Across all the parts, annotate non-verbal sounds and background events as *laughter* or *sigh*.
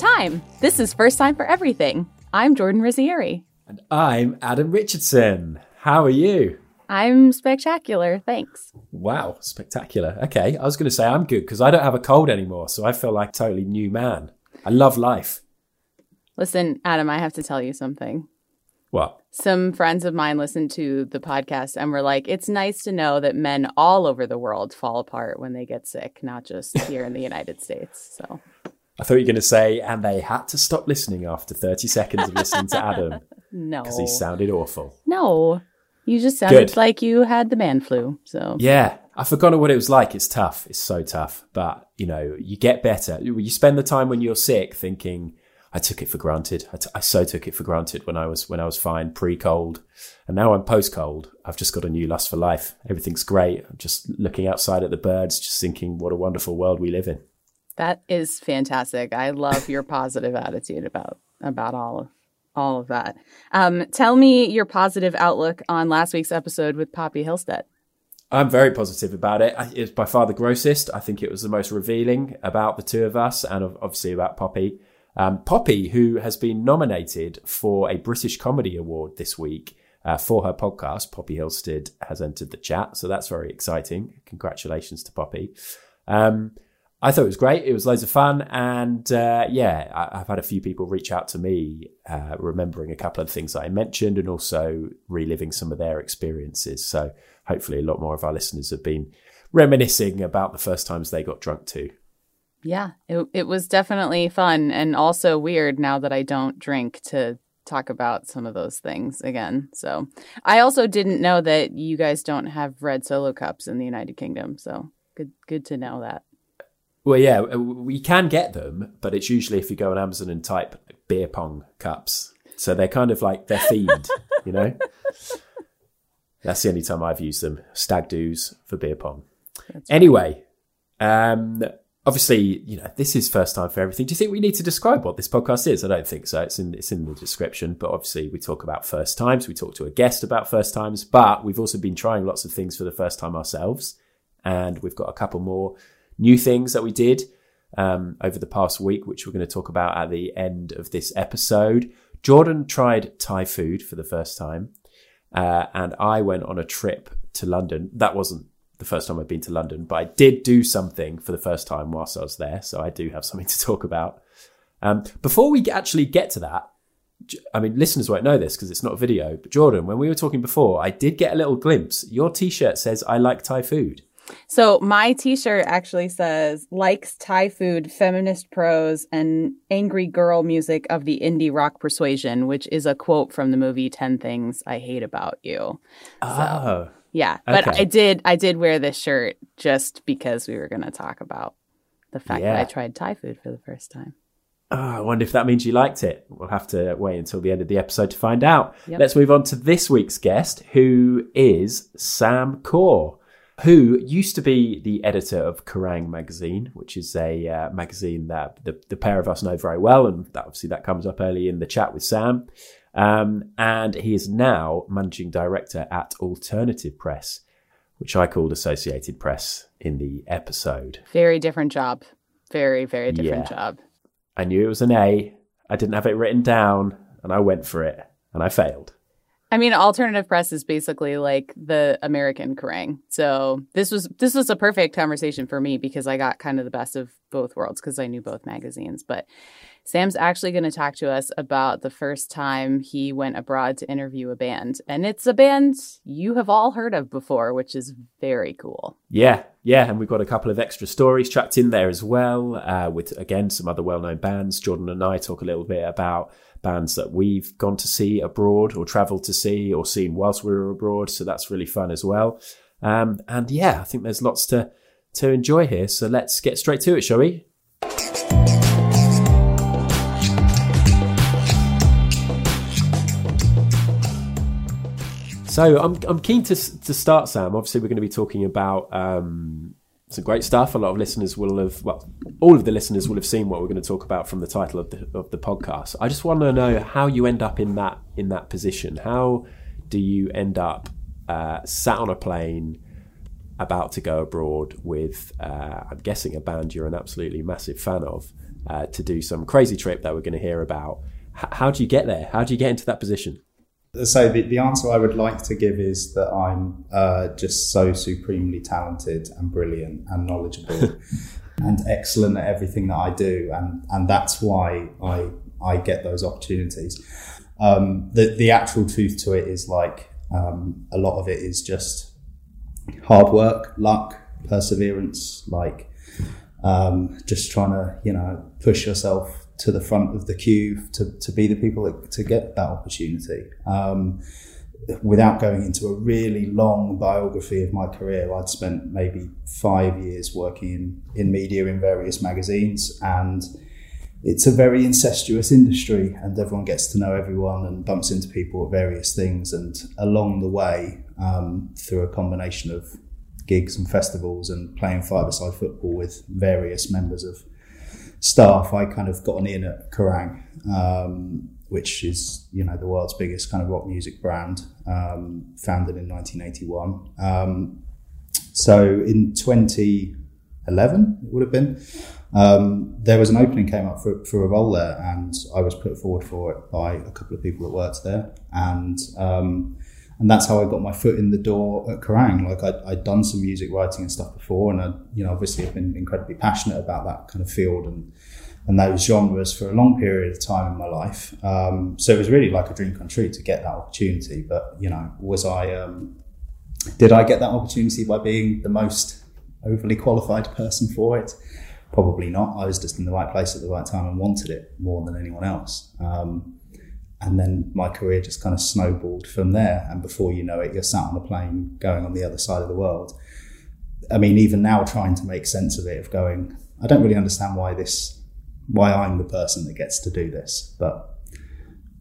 time. This is First Time for Everything. I'm Jordan Rizzieri. And I'm Adam Richardson. How are you? I'm spectacular, thanks. Wow, spectacular. Okay, I was going to say I'm good because I don't have a cold anymore, so I feel like a totally new man. I love life. Listen, Adam, I have to tell you something. What? Some friends of mine listened to the podcast and were like, it's nice to know that men all over the world fall apart when they get sick, not just here in the United States. So I thought you were going to say, and they had to stop listening after 30 seconds of listening to Adam. *laughs* no. Because he sounded awful. No. You just sounded Good. like you had the man flu. So Yeah, I've forgotten what it was like. It's tough. It's so tough. But, you know, you get better. You spend the time when you're sick thinking, I took it for granted. I, t- I so took it for granted when I was when I was fine pre-cold, and now I'm post-cold. I've just got a new lust for life. Everything's great. I'm just looking outside at the birds, just thinking what a wonderful world we live in. That is fantastic. I love your positive attitude about about all of all of that. Um, tell me your positive outlook on last week's episode with Poppy Hillstead. I'm very positive about it. It's by far the grossest. I think it was the most revealing about the two of us, and obviously about Poppy. Um, Poppy, who has been nominated for a British Comedy Award this week uh, for her podcast, Poppy Hillstead has entered the chat, so that's very exciting. Congratulations to Poppy. Um, I thought it was great. It was loads of fun, and uh, yeah, I, I've had a few people reach out to me, uh, remembering a couple of things that I mentioned, and also reliving some of their experiences. So hopefully, a lot more of our listeners have been reminiscing about the first times they got drunk too. Yeah, it it was definitely fun and also weird now that I don't drink to talk about some of those things again. So I also didn't know that you guys don't have red solo cups in the United Kingdom. So good good to know that. Well, yeah, we can get them, but it's usually if you go on Amazon and type beer pong cups. So they're kind of like they're themed, *laughs* you know. That's the only time I've used them. Stag do's for beer pong. That's Anyway, um, obviously, you know, this is first time for everything. Do you think we need to describe what this podcast is? I don't think so. It's in it's in the description, but obviously we talk about first times. We talk to a guest about first times, but we've also been trying lots of things for the first time ourselves, and we've got a couple more new things that we did um, over the past week, which we're going to talk about at the end of this episode. Jordan tried Thai food for the first time, uh, and I went on a trip to London. That wasn't the first time I've been to London, but I did do something for the first time whilst I was there, so I do have something *laughs* to talk about. Um, before we actually get to that, I mean, listeners won't know this because it's not a video, but Jordan, when we were talking before, I did get a little glimpse. Your T-shirt says "I like Thai food." So my t-shirt actually says likes Thai food, feminist prose, and angry girl music of the indie rock persuasion, which is a quote from the movie 10 Things I Hate About You. Oh, Yeah, but Okay. I did I did wear this shirt just because we were going to talk about the fact that I tried Thai food for the first time. Oh, I wonder if that means you liked it. We'll have to wait until the end of the episode to find out. Yep. Let's move on to this week's guest, who is Sam Coare, who used to be the editor of Kerrang magazine, which is a uh, magazine that the, the pair of us know very well, and that, obviously that comes up early in the chat with Sam. Um, and he is now managing director at Alternative Press, which I called Associated Press in the episode. Very different job. Very very different Yeah. job. I knew it was an A. I didn't have it written down, and I went for it, and I failed. I mean, alternative press is basically like the American Kerrang. So this was this was a perfect conversation for me because I got kind of the best of both worlds because I knew both magazines. But Sam's actually going to talk to us about the first time he went abroad to interview a band, and it's a band you have all heard of before, which is very cool. Yeah, yeah, and we've got a couple of extra stories tracked in there as well, uh, with again some other well-known bands. Jordan and I talk a little bit about bands that we've gone to see abroad, or travelled to see, or seen whilst we were abroad. So that's really fun as well. Um, and yeah, I think there's lots to to enjoy here. So let's get straight to it, shall we? So I'm I'm keen to to start, Sam. Obviously, we're going to be talking about um, some great stuff. A lot of listeners will have, well, all of the listeners will have seen what we're going to talk about from the title of the of the podcast. I just want to know how you end up in that in that position. How do you end up uh, sat on a plane, about to go abroad with, uh, I'm guessing, a band you're an absolutely massive fan of, uh, to do some crazy trip that we're going to hear about. H- how do you get there? How do you get into that position? So the, the answer I would like to give is that I'm uh, just so supremely talented and brilliant and knowledgeable *laughs* and excellent at everything that I do, and and that's why I I get those opportunities. Um, the the actual truth to it is like um, a lot of it is just hard work, luck, perseverance, like um, just trying to you know push yourself to the front of the queue to, to be the people that, to get that opportunity. Um, without going into a really long biography of my career, I'd spent maybe five years working in, in media in various magazines, and it's a very incestuous industry, and everyone gets to know everyone and bumps into people at various things. And along the way, um, through a combination of gigs and festivals and playing five-a-side football with various members of staff, I kind of got in at Kerrang, um, which is you know the world's biggest kind of rock music brand, um, founded in 1981. Um, so in 2011, it would have been. Um, there was an opening came up for, for a role there, and I was put forward for it by a couple of people that worked there, and um, and that's how I got my foot in the door at Kerrang. Like i had done some music writing and stuff before, and I, you know, obviously have been incredibly passionate about that kind of field and and those genres for a long period of time in my life. Um, so it was really like a dream come true to get that opportunity. But you know, was I? Um, did I get that opportunity by being the most overly qualified person for it? Probably not. I was just in the right place at the right time and wanted it more than anyone else. Um, and then my career just kind of snowballed from there. And before you know it, you're sat on a plane going on the other side of the world. I mean, even now, trying to make sense of it, of going, I don't really understand why this, why I'm the person that gets to do this, but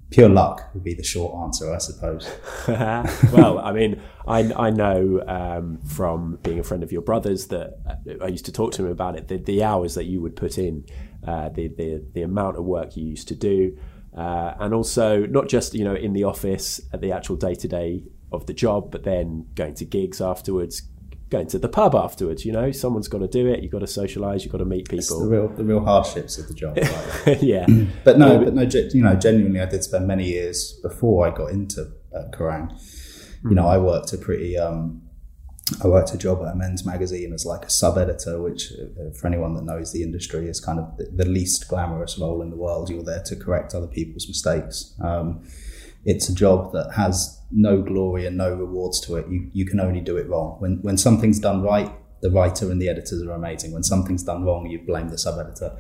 pure luck would be the short answer, I suppose. *laughs* *laughs* well, I mean, I, I know um, from being a friend of your brother's that uh, I used to talk to him about it. The, the hours that you would put in, uh, the, the the amount of work you used to do. Uh, and also not just you know in the office at the actual day to day of the job, but then going to gigs afterwards, going to the pub afterwards. You know, someone's got to do it. You've got to socialise. You've got to meet people. It's the real, the real hardships of the job. Right? *laughs* yeah, but no, but no, you know, genuinely, I did spend many years before I got into uh, Kerrang. You know, hmm. I worked a pretty um, I worked a job at a men's magazine as like a sub editor, which, uh, for anyone that knows the industry, is kind of the, least glamorous role in the world. You're there to correct other people's mistakes. Um, it's a job that has no glory and no rewards to it. You, you can only do it wrong. When, when something's done right, the writer and the editors are amazing. When something's done wrong, you blame the sub editor.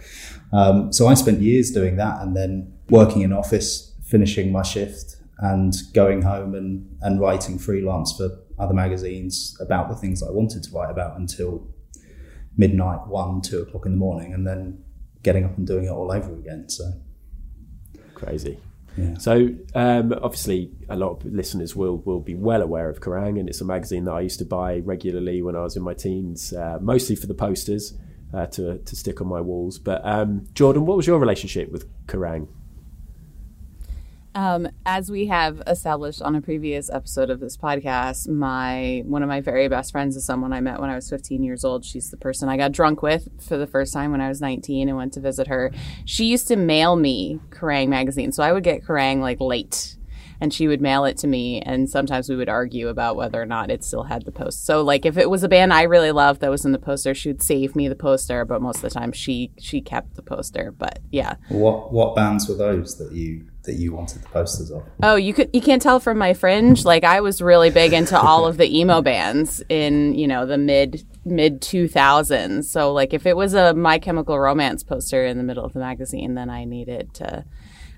Um, so I spent years doing that and then working in office, finishing my shift and going home and, and writing freelance for other magazines about the things I wanted to write about until midnight, one, two o'clock in the morning, and then getting up and doing it all over again. So crazy. Yeah. So um, obviously, a lot of listeners will will be well aware of Kerrang, and it's a magazine that I used to buy regularly when I was in my teens, uh, mostly for the posters uh, to to stick on my walls. But um, Jordan, what was your relationship with Kerrang? Um, as we have established on a previous episode of this podcast, my one of my very best friends is someone I met when I was 15 years old. She's the person I got drunk with for the first time when I was 19 and went to visit her. She used to mail me Kerrang! magazine, so I would get Kerrang! like late and she would mail it to me and sometimes we would argue about whether or not it still had the post. So like if it was a band i really loved that was in the poster she would save me the poster but most of the time she she kept the poster. But yeah. What what bands were those that you that you wanted the posters of oh you could you can't tell from my fringe like i was really big into all of the emo bands in you know the mid mid 2000s so like if it was a my chemical romance poster in the middle of the magazine then i needed to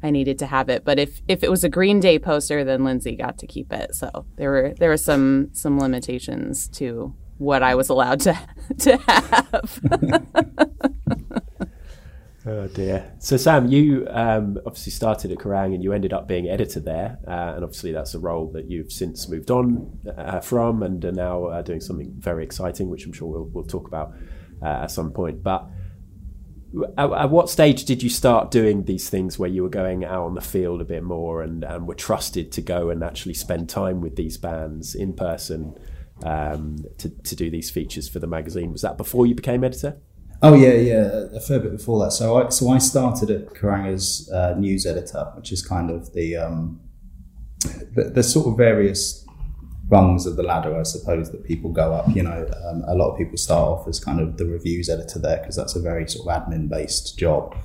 I needed to have it. But if if it was a Green Day poster, then Lindsay got to keep it. So there were there were some some limitations to what I was allowed to *laughs* to have. *laughs* oh dear. So Sam, you um, obviously started at Kerrang and you ended up being editor there, uh, and obviously that's a role that you've since moved on uh, from and are now uh, doing something very exciting, which I'm sure we'll we'll talk about uh, at some point. But at, at, what stage did you start doing these things where you were going out on the field a bit more and, and were trusted to go and actually spend time with these bands in person um, to, to do these features for the magazine? Was that before you became editor? Oh yeah, yeah, a fair bit before that. So I so I started at Kerrang as uh, news editor, which is kind of the um, the, the sort of various rungs of the ladder, I suppose, that people go up. You know, um, a lot of people start off as kind of the reviews editor there because that's a very sort of admin based job.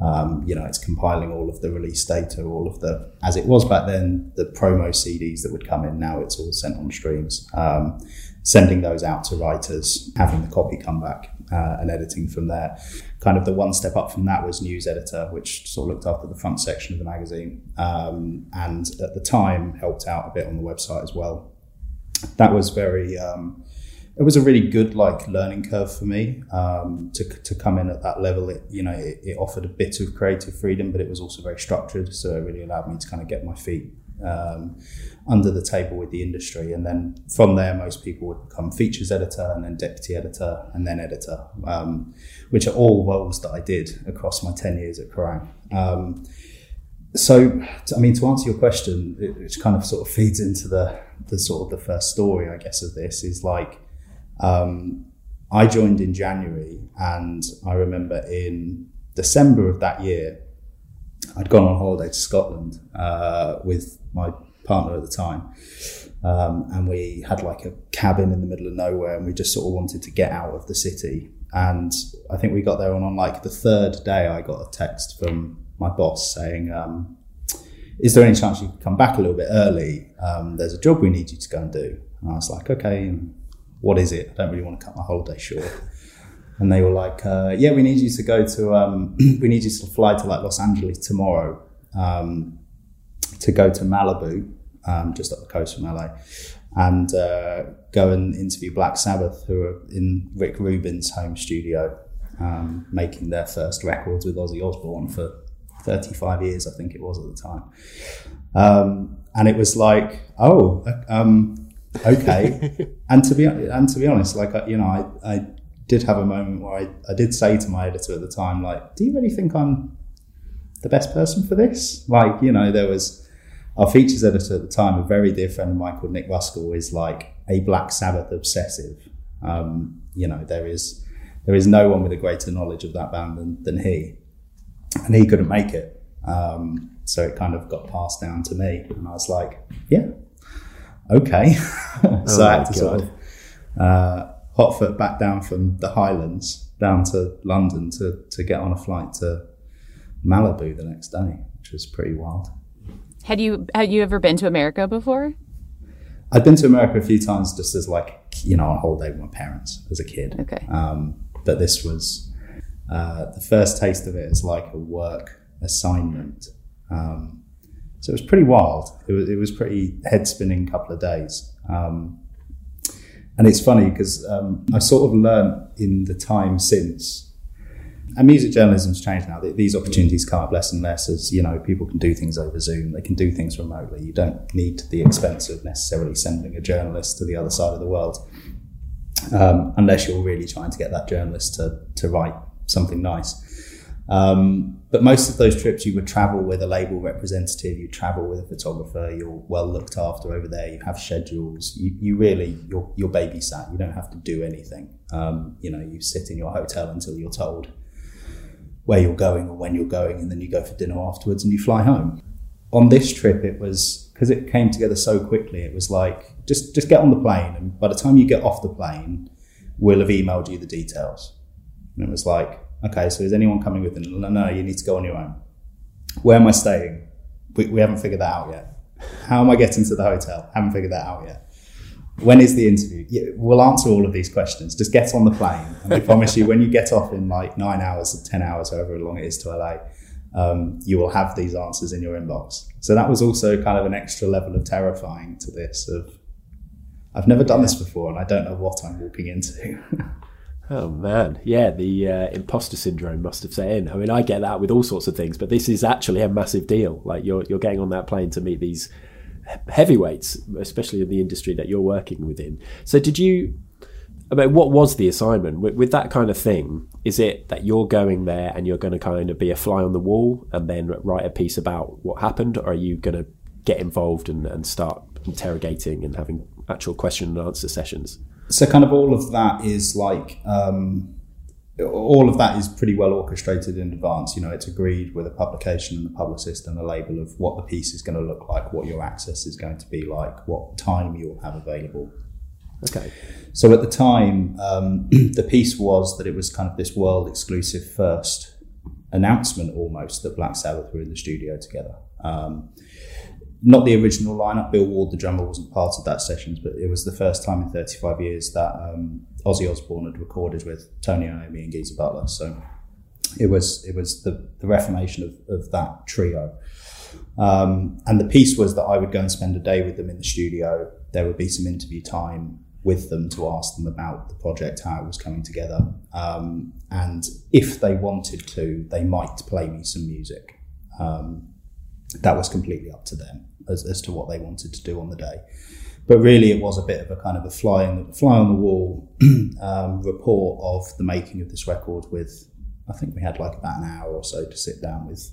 Um, you know, it's compiling all of the release data, all of the, as it was back then, the promo CDs that would come in. Now it's all sent on streams. Um, sending those out to writers, having the copy come back, uh, and editing from there. Kind of the one step up from that was news editor, which sort of looked after the front section of the magazine, um, and at the time helped out a bit on the website as well. That was very. Um, it was a really good like learning curve for me um, to, to come in at that level. It you know it, it, offered a bit of creative freedom, but it was also very structured, so it really allowed me to kind of get my feet um, under the table with the industry. And then from there, most people would become features editor and then deputy editor and then editor, um, which are all roles that I did across my 10 years at Kerrang. Um, so, I mean, to answer your question, it, kind of sort of feeds into the, the sort of the first story, I guess, of this is like, um, I joined in January and I remember in December of that year, I'd gone on holiday to Scotland uh, with my partner at the time. Um, and we had like a cabin in the middle of nowhere and we just sort of wanted to get out of the city. And I think we got there and on like the third day, I got a text from my boss saying, um, is there any chance you could come back a little bit early? Um, there's a job we need you to go and do. And I was like, okay, what is it? I don't really want to cut my holiday short. And they were like, uh, yeah, we need you to go to, um, *clears throat* we need you to fly to like Los Angeles tomorrow um, to go to Malibu um, just up the coast from LA, and uh, go and interview Black Sabbath, who are in Rick Rubin's home studio, um, making their first records with Ozzy Osbourne for 35 years, I think it was at the time. Um, and it was like, oh, um, okay. *laughs* and to be and to be honest, like you know, I, I did have a moment where I, I did say to my editor at the time, like, do you really think I'm the best person for this? Like, you know, there was our features editor at the time, a very dear friend of mine called Nick Ruskell, is like a Black Sabbath obsessive. Um, you know, there is there is no one with a greater knowledge of that band than, than he, and he couldn't make it. Um, so it kind of got passed down to me, and I was like, yeah, okay. *laughs* so oh I had to God. sort of uh, hot foot back down from the Highlands down to London to to get on a flight to Malibu the next day, which was pretty wild. Had you had you ever been to America before? I'd been to America a few times just as like you know on holiday with my parents as a kid. Okay. Um, but this was uh, the first taste of it as like a work assignment. Um, so it was pretty wild. It was it was pretty head spinning couple of days. Um, and it's funny because um, I sort of learned in the time since and music journalism's changed now. These opportunities come up less and less as you know people can do things over Zoom. They can do things remotely. You don't need the expense of necessarily sending a journalist to the other side of the world, um, unless you're really trying to get that journalist to to write something nice. Um, but most of those trips, you would travel with a label representative, you travel with a photographer, you're well looked after over there, you have schedules, you, you really, you're, you're babysat, you don't have to do anything. Um, you know, you sit in your hotel until you're told where you're going or when you're going, and then you go for dinner afterwards and you fly home. On this trip, it was because it came together so quickly. It was like just just get on the plane, and by the time you get off the plane, we'll have emailed you the details. And it was like, okay, so is anyone coming with them? No, no, you need to go on your own. Where am I staying? We, we haven't figured that out yet. How am I getting to the hotel? Haven't figured that out yet. When is the interview? Yeah, we'll answer all of these questions. Just get on the plane, and I promise you, when you get off in like nine hours or ten hours, however long it is to LA, um, you will have these answers in your inbox. So that was also kind of an extra level of terrifying to this. Of I've never done this before, and I don't know what I'm walking into. *laughs* Oh man, yeah, the uh, imposter syndrome must have set in. I mean, I get that with all sorts of things, but this is actually a massive deal. Like you're you're getting on that plane to meet these heavyweights, especially in the industry that you're working within. So, did you? I mean, what was the assignment with, with, that kind of thing? Is it that you're going there and you're going to kind of be a fly on the wall and then write a piece about what happened, or are you going to get involved and, and start interrogating and having actual question and answer sessions? So, kind of all of that is like um, all of that is pretty well orchestrated in advance. You know, it's agreed with a publication and a publicist and a label of what the piece is going to look like, what your access is going to be like, what time you'll have available. Okay. So at the time, um, *clears throat* the piece was that it was kind of this world exclusive first announcement almost that Black Sabbath were in the studio together. Um, not the original lineup. Bill Ward, the drummer, wasn't part of that sessions, but it was the first time in 35 years that um, Ozzy Osbourne had recorded with Tony Iommi and Geezer Butler. So it was it was the, the reformation of, of that trio. Um, and the piece was that I would go and spend a day with them in the studio. There would be some interview time with them to ask them about the project, how it was coming together. Um, and if they wanted to, they might play me some music. Um, that was completely up to them as, as to what they wanted to do on the day. But really, it was a bit of a kind of a fly the, fly on the wall *clears throat* um, report of the making of this record. With I think we had like about an hour or so to sit down with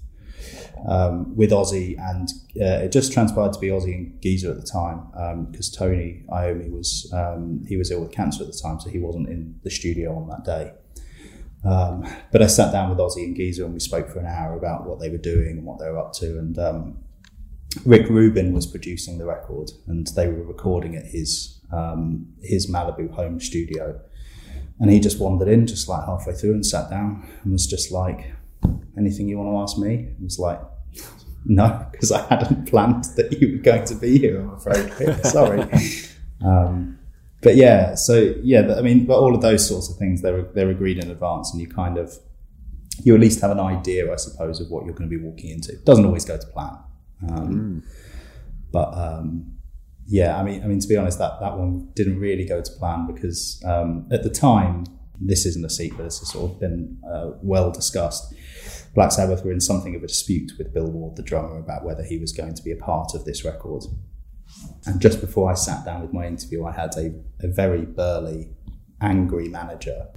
um, with Ozzy, and uh, it just transpired to be Ozzy and Geezer at the time because um, Tony Iommi was um, he was ill with cancer at the time, so he wasn't in the studio on that day. Um, but I sat down with Ozzy and Geezer and we spoke for an hour about what they were doing and what they were up to, and um, Rick Rubin was producing the record, and they were recording at his um, his Malibu home studio. And he just wandered in, just like halfway through, and sat down, and was just like, "Anything you want to ask me?" I was like, "No," because I hadn't planned that you were going to be here. I'm afraid. *laughs* Sorry. *laughs* But yeah, so yeah, I mean, but all of those sorts of things they're they're agreed in advance, and you kind of you at least have an idea, I suppose, of what you're going to be walking into. It doesn't always go to plan. Um, mm. But um, yeah, I mean, I mean, to be honest, that that one didn't really go to plan because um, at the time, this isn't a secret. This has sort of been uh, well discussed. Black Sabbath were in something of a dispute with Bill Ward, the drummer, about whether he was going to be a part of this record. And just before I sat down with my interview, I had a, a very burly, angry manager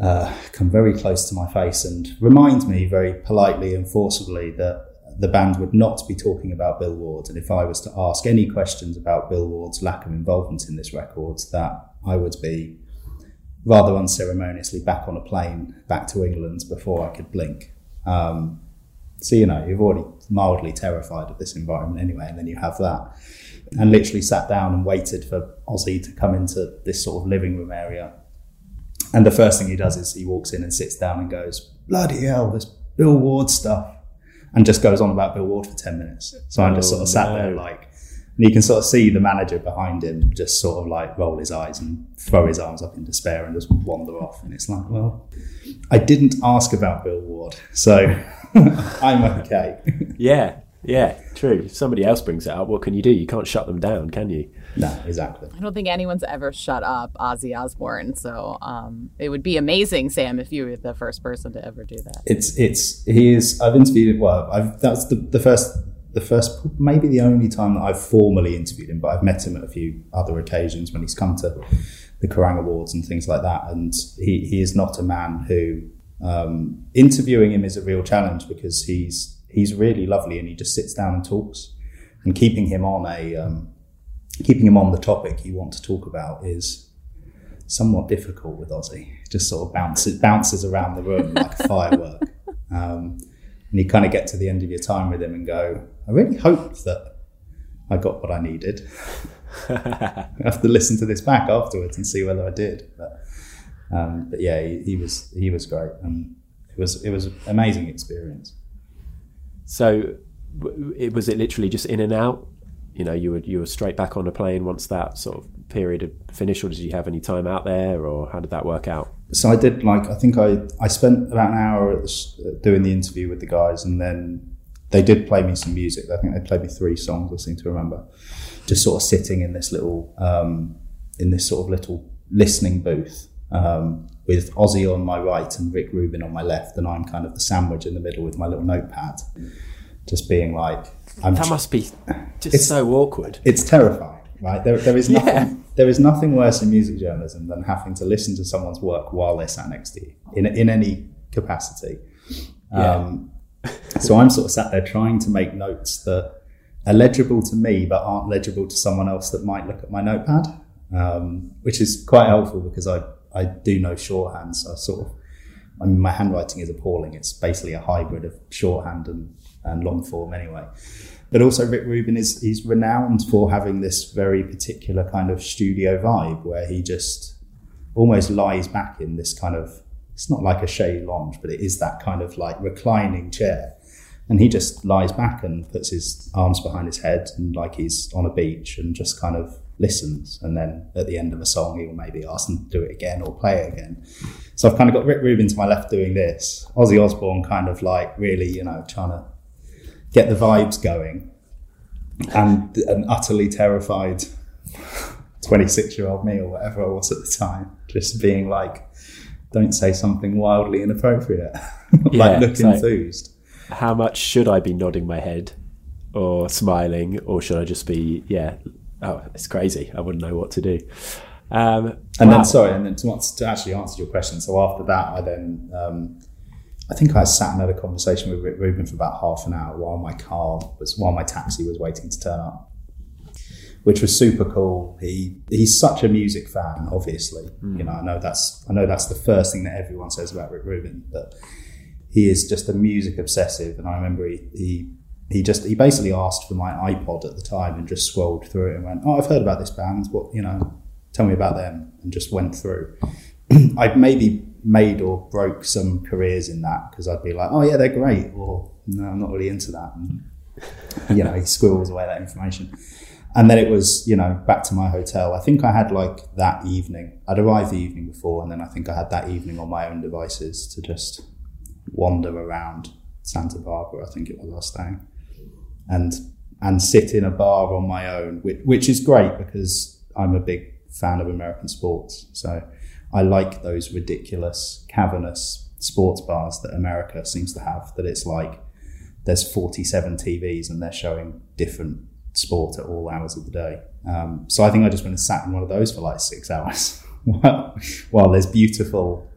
uh, come very close to my face and remind me very politely and forcibly that the band would not be talking about Bill Ward. And if I was to ask any questions about Bill Ward's lack of involvement in this record, that I would be rather unceremoniously back on a plane back to England before I could blink. Um, so, you know, you've already mildly terrified of this environment anyway, and then you have that. And literally sat down and waited for Ozzy to come into this sort of living room area. And the first thing he does is he walks in and sits down and goes, Bloody hell, this Bill Ward stuff and just goes on about Bill Ward for 10 minutes. So I'm just sort of sat oh, no. there like, and you can sort of see the manager behind him just sort of like roll his eyes and throw his arms up in despair and just wander off. And it's like, well, I didn't ask about Bill Ward, so *laughs* I'm okay. *laughs* yeah, yeah, true. If somebody else brings it up, what can you do? You can't shut them down, can you? No, exactly. I don't think anyone's ever shut up Ozzy Osbourne, so um, it would be amazing, Sam, if you were the first person to ever do that. It's it's he is. I've interviewed. Well, I've that's the the first the first maybe the only time that I've formally interviewed him, but I've met him at a few other occasions when he's come to the Kerrang Awards and things like that, and he he is not a man who um, interviewing him is a real challenge because he's he's really lovely and he just sits down and talks, and keeping him on a um, keeping him on the topic you want to talk about is somewhat difficult with Ozzy. just sort of bounces bounces around the room like a firework. *laughs* Um, and you kind of get to the end of your time with him and go, I really hoped that I got what I needed. *laughs* I have to listen to this back afterwards and see whether I did. But, um, but yeah, he, he, was he was great, and it was it was an amazing experience. So, it was it literally just in and out you know you were you were straight back on a plane once that sort of period had finished, or did you have any time out there, or how did that work out? So I did like I think I I spent about an hour the, doing the interview with the guys, and then they did play me some music. I think they played me three songs. I seem to remember, just sort of sitting in this little um, in this sort of little listening booth. Um, with Ozzy on my right and Rick Rubin on my left, and I'm kind of the sandwich in the middle with my little notepad, just being like, I'm that must be just so awkward. It's terrifying, right? There, there is *laughs* nothing. Yeah. There is nothing worse in music journalism than having to listen to someone's work while they're sat next to you in in any capacity. Yeah. Um, so I'm sort of sat there trying to make notes that are legible to me but aren't legible to someone else that might look at my notepad, um, which is quite helpful because I I do know shorthand, so I sort of. I mean, my handwriting is appalling. It's basically a hybrid of shorthand and, and long form, anyway. But also, Rick Rubin is he's renowned for having this very particular kind of studio vibe where he just almost lies back in this kind of. It's not like a chaise lounge, but it is that kind of like reclining chair and he just lies back and puts his arms behind his head and like he's on a beach and just kind of listens. And then at the end of a song, he will maybe ask them to do it again or play it again. So I've kind of got Rick Rubin to my left doing this, Ozzy Osbourne kind of like really, you know, trying to get the vibes going, and an utterly terrified *laughs* 26 year old me or whatever I was at the time, just being like, don't say something wildly inappropriate, *laughs* like Yeah, look so- enthused. How much should I be nodding my head or smiling, or should I just be, yeah, oh, it's crazy. I wouldn't know what to do. Um, And wow. then, sorry, and then to, to actually answer your question, so after that, I then, um, I think I sat and had a conversation with Rick Rubin for about half an hour while my car was, while my taxi was waiting to turn up, which was super cool. He he's such a music fan, obviously. Hmm. You know, I know that's I know that's the first thing that everyone says about Rick Rubin, but he is just a music obsessive. And I remember he, he he just he basically asked for my iPod at the time and just scrolled through it and went, "Oh, I've heard about this band. What you know? Tell me about them." And just went through. *clears throat* I'd maybe made or broke some careers in that because I'd be like, "Oh yeah, they're great," or "No, I'm not really into that." And, you know, he squirrels away that information. And then it was, you know, back to my hotel. I think I had like that evening. I'd arrived the evening before, and then I think I had that evening on my own devices to just wander around Santa Barbara. I think it was I was staying, and and sit in a bar on my own, which, which is great because I'm a big fan of American sports. So I like those ridiculous, cavernous sports bars that America seems to have. That it's like there's 47 TVs and they're showing different sport at all hours of the day. Um, so I think I just went and sat in one of those for like six *laughs* hours while, while there's beautiful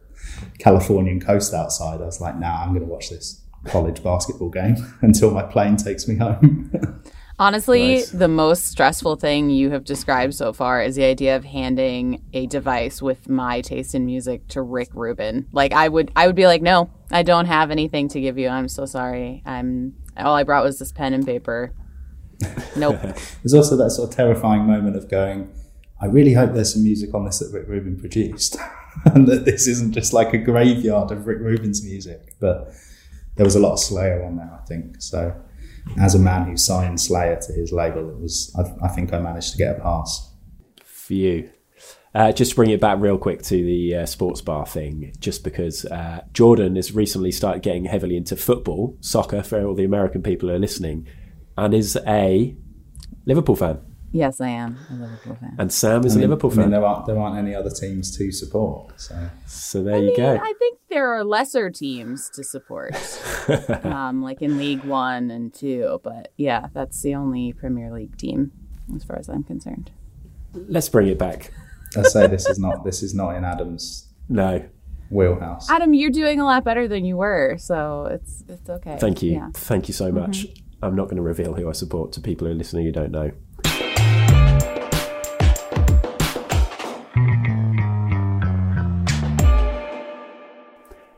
Californian coast outside. I was like, nah, I'm going to watch this college basketball game *laughs* until my plane takes me home. *laughs* Honestly, Nice. the most stressful thing you have described so far is the idea of handing a device with my taste in music to Rick Rubin. Like I would I would be like, "No, I don't have anything to give you. I'm so sorry. I'm all I brought was this pen and paper." *laughs* Nope. There's also that sort of terrifying moment of going, I really hope there's some music on this that Rick Rubin produced, *laughs* and that this isn't just like a graveyard of Rick Rubin's music. But there was a lot of Slayer on there, I think. So, as a man who signed Slayer to his label, it was. I, I think I managed to get a pass. for you. Uh, just to bring it back real quick to the uh, sports bar thing, just because uh, Jordan has recently started getting heavily into football, soccer, for all the American people who are listening, and is a Liverpool fan. yes, I am a Liverpool fan. And Sam is I mean- a Liverpool I mean, fan. there aren't there aren't any other teams to support. So So there I you mean, go. I think there are lesser teams to support, *laughs* um, like in League One and Two. But yeah, that's the only Premier League team, as far as I'm concerned. Let's bring it back. I say this is not this is not in Adam's No, wheelhouse. Adam, you're doing a lot better than you were, so it's it's okay. thank you. Yeah. Thank you so much. I'm not going to reveal who I support to people who are listening who don't know.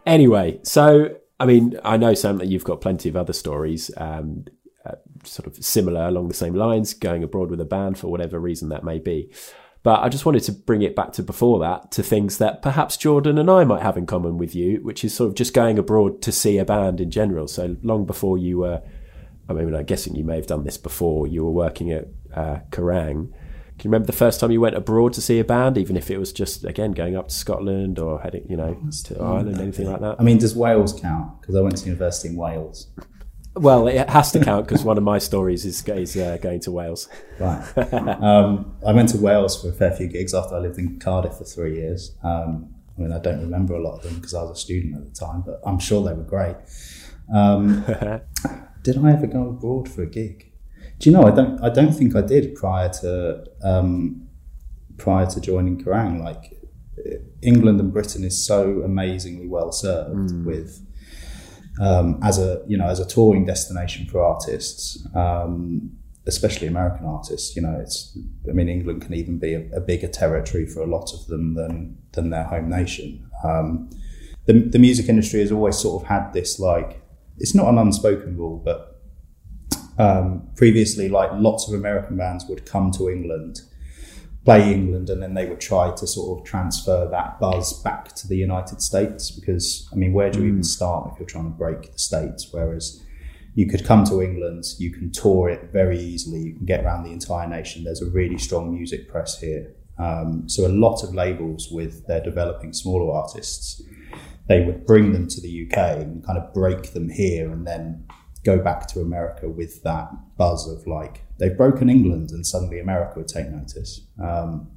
Anyway, so I mean, I know Sam that you've got plenty of other stories, um, uh, sort of similar along the same lines, going abroad with a band for whatever reason that may be. But I just wanted to bring it back to before that to things that perhaps Jordan and I might have in common with you, which is sort of just going abroad to see a band in general. So long before you were, I mean, I'm guessing you may have done this before you were working at uh, Kerrang. Can you remember the first time you went abroad to see a band, even if it was just again going up to Scotland or heading, you know, to Ireland, anything like that? I mean, does Wales count? Because I went to university in Wales. Well, it has to count because one of my stories is, is uh, going to Wales. Right. um, I went to Wales for a fair few gigs after I lived in Cardiff for three years. Um, I mean, I don't remember a lot of them because I was a student at the time, but I'm sure they were great. Um, *laughs* did I ever go abroad for a gig? Do you know? I don't. I don't think I did prior to um, prior to joining Kerrang. Like England and Britain is so amazingly well served with um, as a you know as a touring destination for artists. Um, especially American artists. You know, it's I mean England can even be a, a bigger territory for a lot of them than than their home nation. Um, the the music industry has always sort of had this like it's not an unspoken rule, but um, previously like lots of American bands would come to England. Play England, and then they would try to sort of transfer that buzz back to the United States. Because I mean, where do you even start if you're trying to break the states? Whereas you could come to England, you can tour it very easily, you can get around the entire nation. There's a really strong music press here. Um, so a lot of labels with their developing smaller artists, they would bring them to the UK and kind of break them here and then go back to America with that buzz of like, they've broken England and suddenly America would take notice. Um,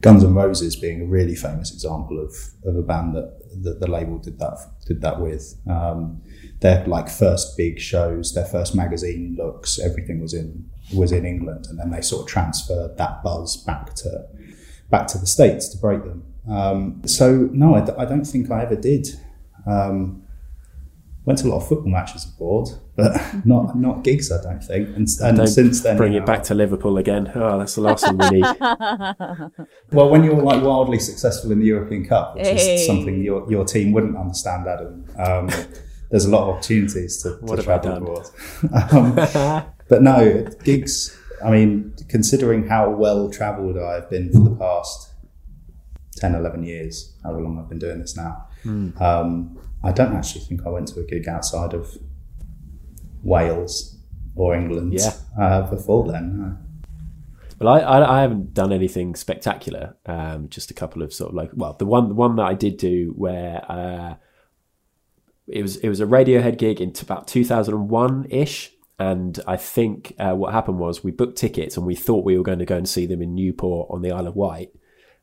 Guns N' Roses being a really famous example of, of a band that, that the label did that did that with. Um, their like first big shows, their first magazine looks, everything was in was in England, and then they sort of transferred that buzz back to back to the states to break them. Um, so no, I d- I don't think I ever did. Um, went to a lot of football matches abroad, but *laughs* not not gigs. I don't think. And, and Don't since then, bring you it back to Liverpool again. Oh, that's the last thing we need. *laughs* Well, when you're like wildly successful in the European Cup, which Hey. is something your, your team wouldn't understand, Adam, um, *laughs* there's a lot of opportunities to, to What have I travel abroad. um, but no, gigs, I mean, considering how well travelled I've been for the past 10, 11 years, however long I've been doing this now, Hmm. um, I don't actually think I went to a gig outside of Wales or England Yeah. uh, before then. Well, I, I, I haven't done anything spectacular. Um, just a couple of sort of like, well, the one the one that I did do where uh, it was it was a Radiohead gig in t- about two thousand and one ish, and I think uh, what happened was we booked tickets and we thought we were going to go and see them in Newport on the Isle of Wight,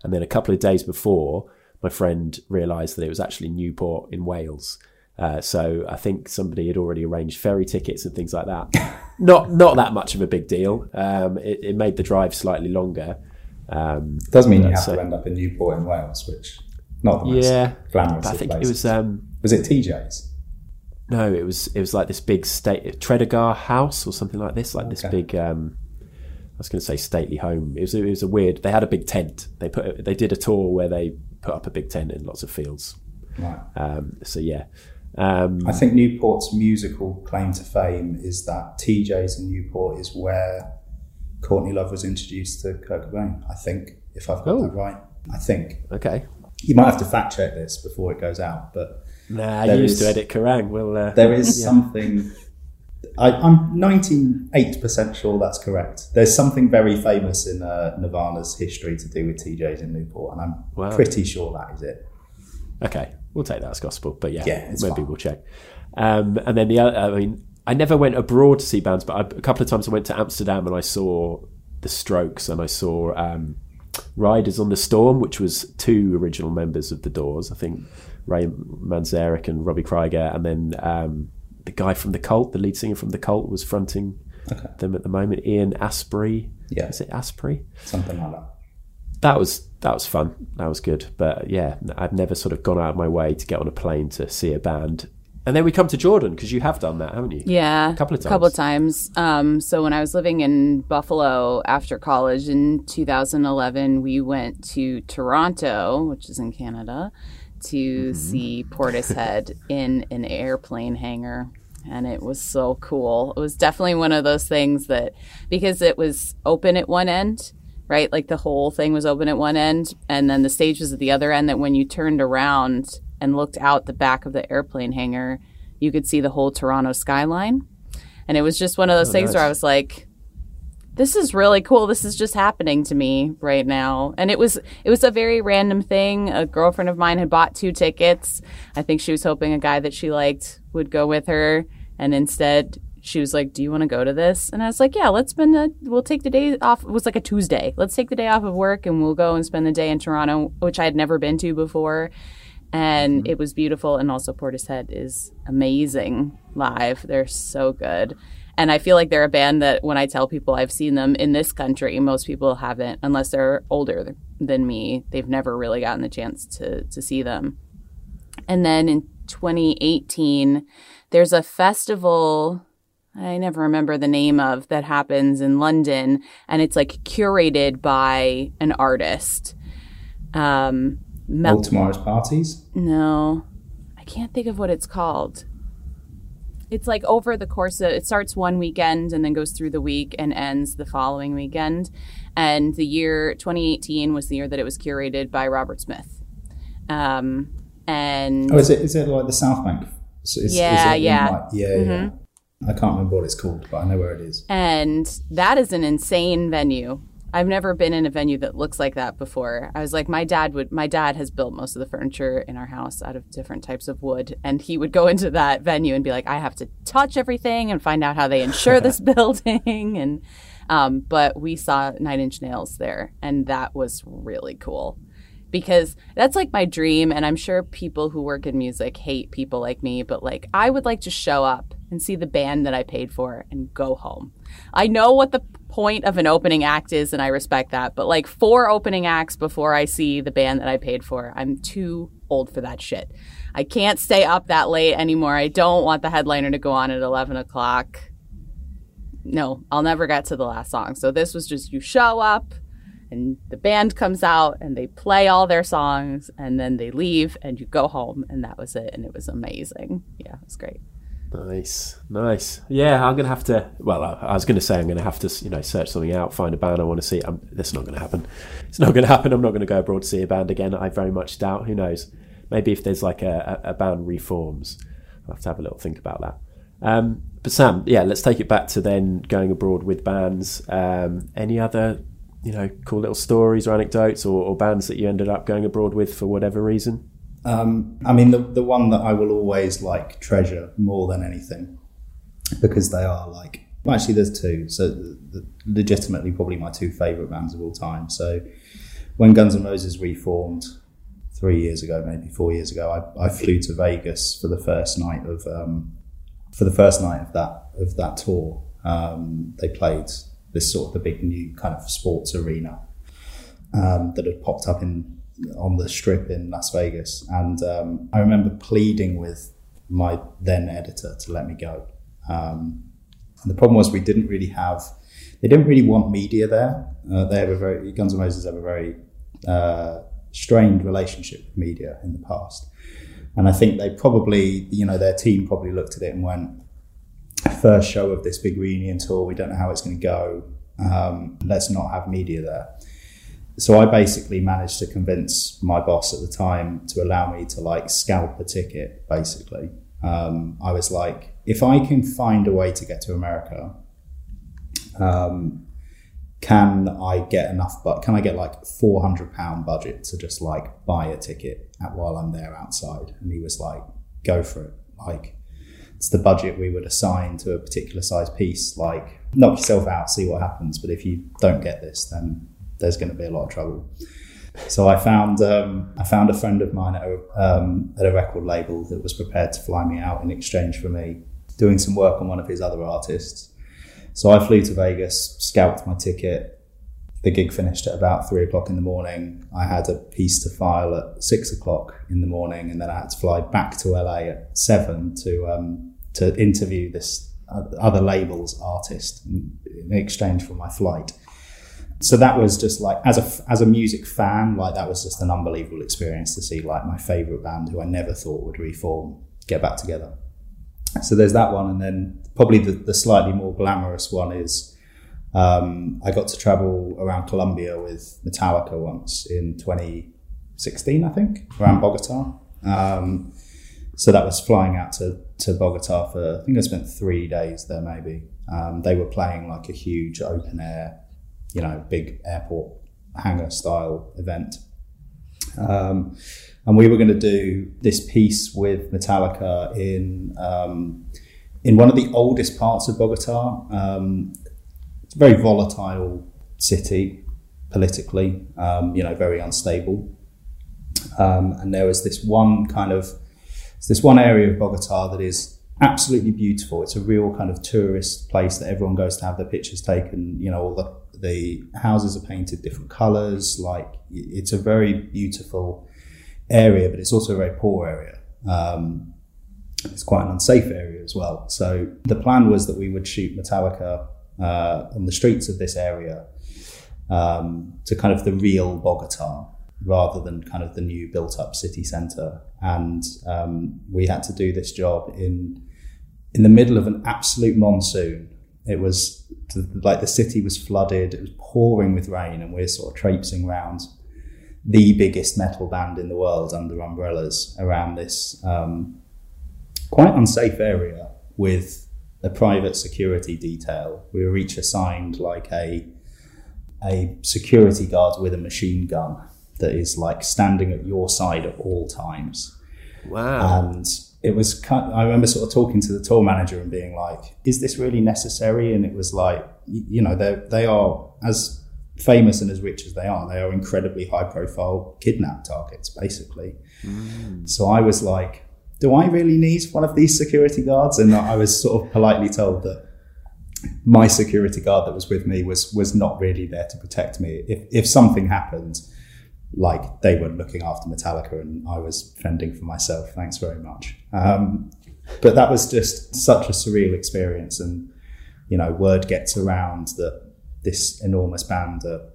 and then a couple of days before, my friend realised that it was actually Newport in Wales. Uh, so I think somebody had already arranged ferry tickets and things like that. *laughs* not not that much of a big deal. Um, it, it made the drive slightly longer. Um, does mean you have So- to end up in Newport in Wales, which not the most yeah, glamorous I think it places. was um, Was it TJ's? no, it was it was like this big state Tredegar house or something like this, like this big. Um, I was going to say stately home. It was it was a weird. They had a big tent. They put they did a tour where they put up a big tent in lots of fields. Right. Um, so yeah, um, I think Newport's musical claim to fame is that TJ's in Newport is where Courtney Love was introduced to Kurt Cobain. I think, if I've got Oh. that right. I think okay. you might have to fact check this before it goes out, but Nah, you used is- to edit Kerrang. Well, uh, there is *laughs* yeah. something. I, I'm 98% sure that's correct. There's something very famous in uh, Nirvana's history to do with TJ's in Newport, and I'm Wow. pretty sure that is it. Okay, we'll take that as gospel. But yeah, Yeah, maybe fine. we'll check. Um, and then the other, I mean, I never went abroad to see bands, but I, a couple of times I went to Amsterdam and I saw the Strokes and I saw um, Riders on the Storm, which was two original members of the Doors. I think Ray Manzarek and Robbie Krieger, and then um, the guy from the Cult, the lead singer from the Cult, was fronting Okay. them at the moment. Ian Asprey, Yeah, is it Asprey? something like that. that was that was fun. That was good. But yeah, I've never sort of gone out of my way to get on a plane to see a band. And then we come to Jordan because you have done that, haven't you? Yeah, A couple of times. couple of times. times. Um, so when I was living in Buffalo after college in 2011, we went to Toronto, which is in Canada, to see Portishead in an airplane hangar. And it was so cool. It was definitely one of those things that, because it was open at one end, right? Like the whole thing was open at one end, and then the stage was at the other end. That when you turned around and looked out the back of the airplane hangar, you could see the whole Toronto skyline. And it was just one of those Oh, things where. I was like, this is really cool. This is just happening to me right now. And it was it was a very random thing. A girlfriend of mine had bought two tickets. I think she was hoping a guy that she liked would go with her and instead she was like, "Do you want to go to this?" And I was like, "Yeah, let's spend the we'll take the day off. It was like a Tuesday. Let's take the day off of work and we'll go and spend the day in Toronto, which I had never been to before." And mm-hmm. it was beautiful and also Portishead is amazing live. They're so good. And I feel like they're a band that when I tell people I've seen them in this country, most people haven't, unless they're older than me. They've never really gotten the chance to, to see them. And then in 2018, there's a festival. I never remember the name of that happens in London, and it's like curated by an artist. Um, Mel- All tomorrow's parties. No, I can't think of what it's called. It's like over the course of it starts one weekend and then goes through the week and ends the following weekend. And the year 2018 was the year that it was curated by Robert Smith. Um, and oh, is it is it like the South Bank? Is, yeah, is yeah, like, yeah, mm-hmm. yeah. I can't remember what it's called, but I know where it is. And that is an insane venue. I've never been in a venue that looks like that before. I was like, my dad would. My dad has built most of the furniture in our house out of different types of wood, and he would go *laughs* into that venue and be like, I have to touch everything and find out how they insure this *laughs* building. *laughs* And um, but we saw Nine Inch Nails there, and that was really cool because that's like my dream and i'm sure people who work in music hate people like me but like i would like to show up and see the band that i paid for and go home. I know what the point of an opening act is and i respect that but like four opening acts before i see the band that i paid for i'm too old for that shit. I can't stay up that late anymore. I don't want the headliner to go on at 11 o'clock. No i'll never get to the last song. So this was just you show up and the band comes out and they play all their songs and then they leave and you go home and that was it and it was amazing. Yeah it was great nice. Nice. Yeah i'm gonna have to well i, was gonna say i'm gonna have to you know search something out find a band i want to see. I'm, that's not gonna happen. It's not gonna *laughs* happen. I'm not gonna go abroad to see a band again. I very much doubt. Who knows? Maybe if there's like a, a, a band reforms i'll have to have a little think about that. Um, but sam yeah let's take it back to then going abroad with bands. Um, any other you know, cool little stories or anecdotes or, or bands that you ended up going abroad with for whatever reason? Um, I mean, the, the one that I will always like treasure more than anything because they are like, well, actually, there's two. So, the, legitimately, probably my two favorite bands of all time. So, when Guns N' Roses reformed three years ago, maybe four years ago, I, I flew to Vegas for the first night of um, for the first night of that of that tour. Um, they played this sort of the big new kind of sports arena um, that had popped up in on the strip in Las Vegas. And um, I remember pleading with my then editor to let me go. Um, and the problem was we didn't really have, they didn't really want media there. Uh, they have a very, Guns N' Roses have a very uh, strained relationship with media in the past. And I think they probably, you know, their team probably looked at it and went, first show of this big reunion tour. We don't know how it's going to go. Um, let's not have media there. So I basically managed to convince my boss at the time to allow me to like scalp a ticket. Basically, um, I was like, if I can find a way to get to America, um, can I get enough? But can I get like four hundred pound budget to just like buy a ticket while I'm there outside? And he was like, go for it. Like it's the budget we would assign to a particular size piece. Like, knock yourself out, see what happens. But if you don't get this, then there's going to be a lot of trouble. So I found um, I found a friend of mine at a, um, at a record label that was prepared to fly me out in exchange for me doing some work on one of his other artists. So I flew to Vegas, scalped my ticket, the gig finished at about three o'clock in the morning. I had a piece to file at six o'clock in the morning, and then I had to fly back to LA at seven to um, to interview this other label's artist in, in exchange for my flight. So that was just like as a as a music fan, like that was just an unbelievable experience to see like my favorite band, who I never thought would reform, get back together. So there's that one, and then probably the, the slightly more glamorous one is um, I got to travel around Colombia with Metallica once in 2016, I think, around Bogota. Um, so that was flying out to, to Bogota for, I think I spent three days there maybe. Um, they were playing like a huge open air, you know, big airport hangar style event. Um, and we were going to do this piece with Metallica in um, in one of the oldest parts of Bogota. Um, it's a very volatile city politically, um, you know, very unstable. Um, and there was this one kind of, this one area of Bogota that is absolutely beautiful. It's a real kind of tourist place that everyone goes to have their pictures taken. You know, all the, the houses are painted different colors. Like it's a very beautiful area, but it's also a very poor area. Um, It's quite an unsafe area as well. So the plan was that we would shoot Metallica uh, on the streets of this area um, to kind of the real Bogota rather than kind of the new built up city centre. And um, we had to do this job in in the middle of an absolute monsoon. It was like the city was flooded, it was pouring with rain, and we're sort of traipsing around the biggest metal band in the world under umbrellas around this um, quite unsafe area with a private security detail. We were each assigned like a a security guard with a machine gun that is like standing at your side at all times. Wow. And it was kind of, I remember sort of talking to the tour manager and being like, is this really necessary? And it was like, you know, they they are as famous and as rich as they are, they are incredibly high profile kidnap targets, basically. Mm. So I was like, do I really need one of these security guards? And I was sort of politely told that my security guard that was with me was was not really there to protect me. If if something happened, like they were looking after Metallica and I was fending for myself. Thanks very much. Um, but that was just such a surreal experience, and you know, word gets around that this enormous band are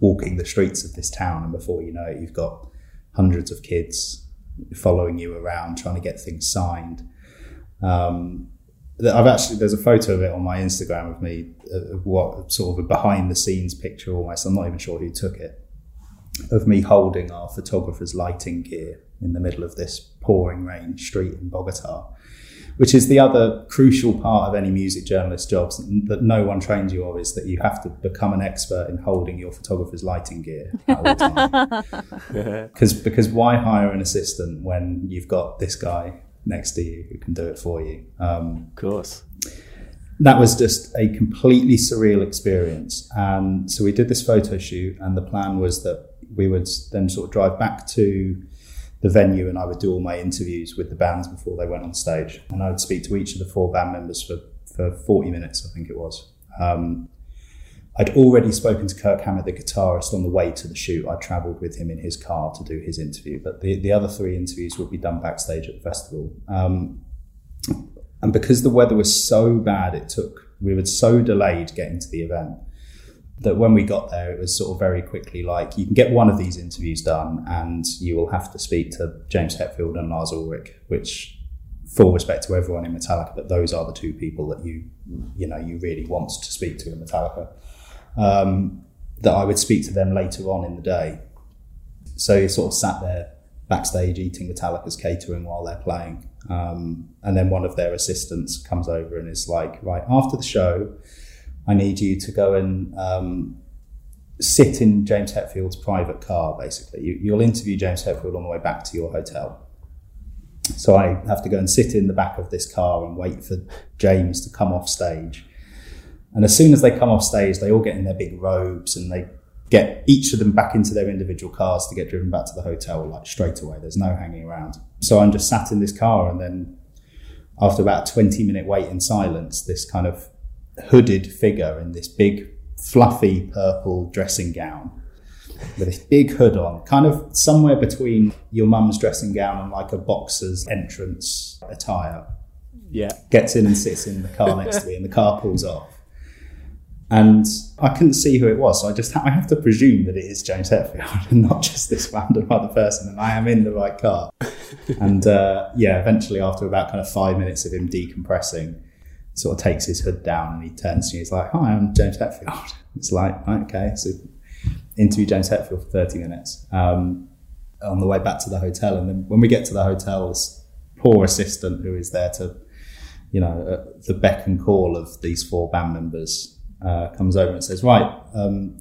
walking the streets of this town, and before you know it, you've got hundreds of kids following you around trying to get things signed. Um, I've actually there's a photo of it on my Instagram of me, uh, what sort of a behind the scenes picture almost. I'm not even sure who took it of me holding our photographer's lighting gear in the middle of this pouring rain street in Bogota, which is the other crucial part of any music journalist jobs that no one trains you of is that you have to become an expert in holding your photographer's lighting gear. Because *laughs* because why hire an assistant when you've got this guy next to you who can do it for you? Um, of course. That was just a completely surreal experience. And so we did this photo shoot, and the plan was that we would then sort of drive back to the venue and I would do all my interviews with the bands before they went on stage. And I would speak to each of the four band members for, for 40 minutes, I think it was. Um, I'd already spoken to Kirk Hammett, the guitarist, on the way to the shoot. I travelled with him in his car to do his interview, but the, the other three interviews would be done backstage at the festival. Um, and because the weather was so bad, it took, we were so delayed getting to the event that when we got there, it was sort of very quickly like you can get one of these interviews done, and you will have to speak to James Hetfield and Lars Ulrich, which, full respect to everyone in Metallica, but those are the two people that you you know you really want to speak to in Metallica. Um, that I would speak to them later on in the day. So you sort of sat there backstage eating Metallica's catering while they're playing, um, and then one of their assistants comes over and is like, "Right after the show." I need you to go and um, sit in James Hetfield's private car, basically. You, will interview James Hetfield on the way back to your hotel. So I have to go and sit in the back of this car and wait for James to come off stage. And as soon as they come off stage, they all get in their big robes and they get each of them back into their individual cars to get driven back to the hotel like straight away. There's no hanging around. So I'm just sat in this car and then after about a 20 minute wait in silence, this kind of hooded figure in this big fluffy purple dressing gown with this big hood on, kind of somewhere between your mum's dressing gown and like a boxer's entrance attire. Yeah. Gets in and sits in the car next to me, and the car pulls off. And I couldn't see who it was, so I just ha- I have to presume that it is James Hetfield and not just this random other person. And I am in the right car. and uh, yeah, eventually, after about kind of five minutes of him decompressing, sort of takes his hood down and he turns to me. He's like, "Hi, I'm James Hetfield." *laughs* It's like, okay, so interview James Hetfield for thirty minutes um, on the way back to the hotel, and then when we get to the hotel, this poor assistant who is there to, you know, uh, the beck and call of these four band members uh, comes over and says, "Right." Um,